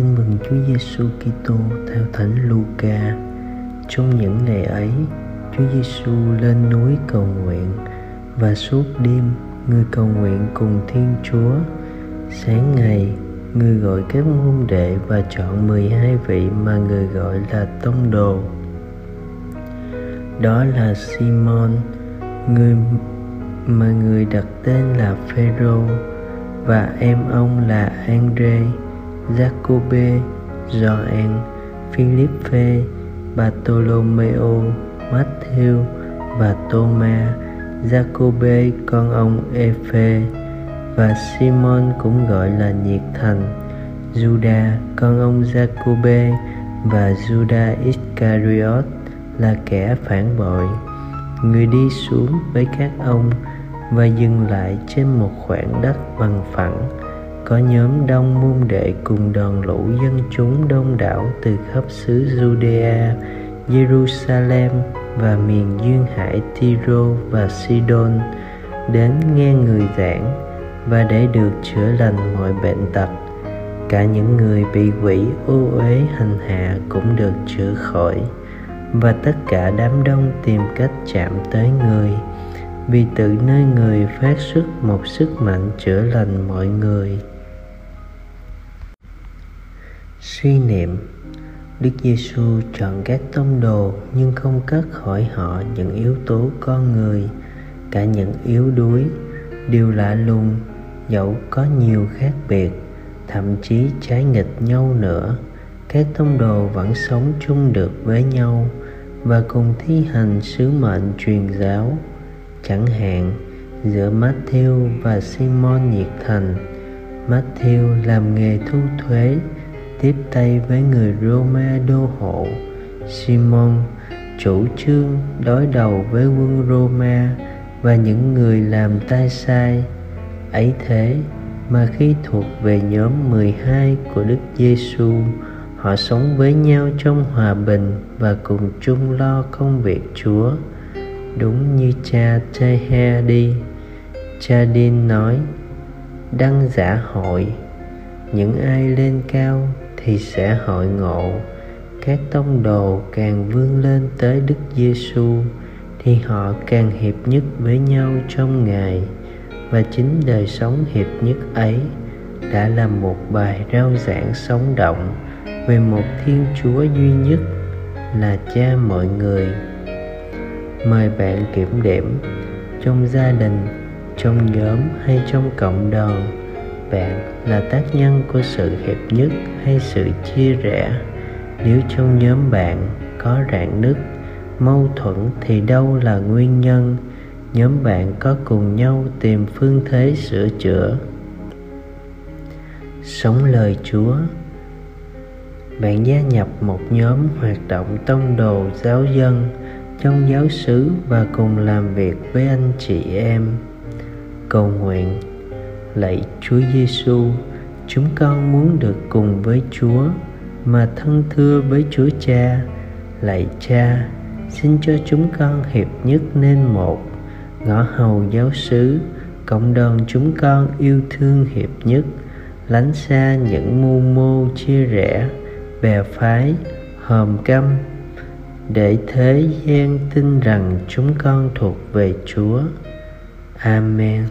Tin mừng Chúa Giêsu Kitô theo Thánh Luca. Trong những ngày ấy, Chúa Giêsu lên núi cầu nguyện và suốt đêm người cầu nguyện cùng Thiên Chúa. Sáng ngày, người gọi các môn đệ và chọn 12 vị mà người gọi là tông đồ. Đó là Simon, người mà người đặt tên là Phêrô và em ông là Andre Jacobe, Gioan, Philippe, Bartolomeo, Matthew và Thomas, Jacobe con ông Ephe và Simon cũng gọi là nhiệt thành, Juda con ông Jacobe và Judah Iscariot là kẻ phản bội. Người đi xuống với các ông và dừng lại trên một khoảng đất bằng phẳng có nhóm đông môn đệ cùng đoàn lũ dân chúng đông đảo từ khắp xứ Judea, Jerusalem và miền duyên hải Tyro và Sidon đến nghe người giảng và để được chữa lành mọi bệnh tật. Cả những người bị quỷ ô uế hành hạ cũng được chữa khỏi và tất cả đám đông tìm cách chạm tới người vì từ nơi người phát xuất một sức mạnh chữa lành mọi người suy niệm Đức Giêsu chọn các tông đồ nhưng không cất khỏi họ những yếu tố con người, cả những yếu đuối, đều lạ lùng, dẫu có nhiều khác biệt, thậm chí trái nghịch nhau nữa. Các tông đồ vẫn sống chung được với nhau và cùng thi hành sứ mệnh truyền giáo. Chẳng hạn, giữa Matthew và Simon nhiệt thành, Matthew làm nghề thu thuế tiếp tay với người Roma đô hộ. Simon, chủ trương đối đầu với quân Roma và những người làm tay sai. Ấy thế mà khi thuộc về nhóm 12 của Đức Giêsu họ sống với nhau trong hòa bình và cùng chung lo công việc Chúa. Đúng như cha Tehe đi cha Đin nói, đăng giả hội, những ai lên cao thì sẽ hội ngộ các tông đồ càng vươn lên tới Đức Giêsu thì họ càng hiệp nhất với nhau trong Ngài và chính đời sống hiệp nhất ấy đã là một bài rao giảng sống động về một Thiên Chúa duy nhất là Cha mọi người. Mời bạn kiểm điểm trong gia đình, trong nhóm hay trong cộng đồng bạn là tác nhân của sự hiệp nhất hay sự chia rẽ. Nếu trong nhóm bạn có rạn nứt, mâu thuẫn thì đâu là nguyên nhân? Nhóm bạn có cùng nhau tìm phương thế sửa chữa. Sống lời chúa. Bạn gia nhập một nhóm hoạt động tông đồ giáo dân, trong giáo xứ và cùng làm việc với anh chị em. Cầu nguyện lạy Chúa Giêsu, chúng con muốn được cùng với Chúa mà thân thưa với Chúa Cha. Lạy Cha, xin cho chúng con hiệp nhất nên một, ngõ hầu giáo xứ, cộng đoàn chúng con yêu thương hiệp nhất, lánh xa những mưu mô chia rẽ, bè phái, hòm căm, để thế gian tin rằng chúng con thuộc về Chúa. Amen.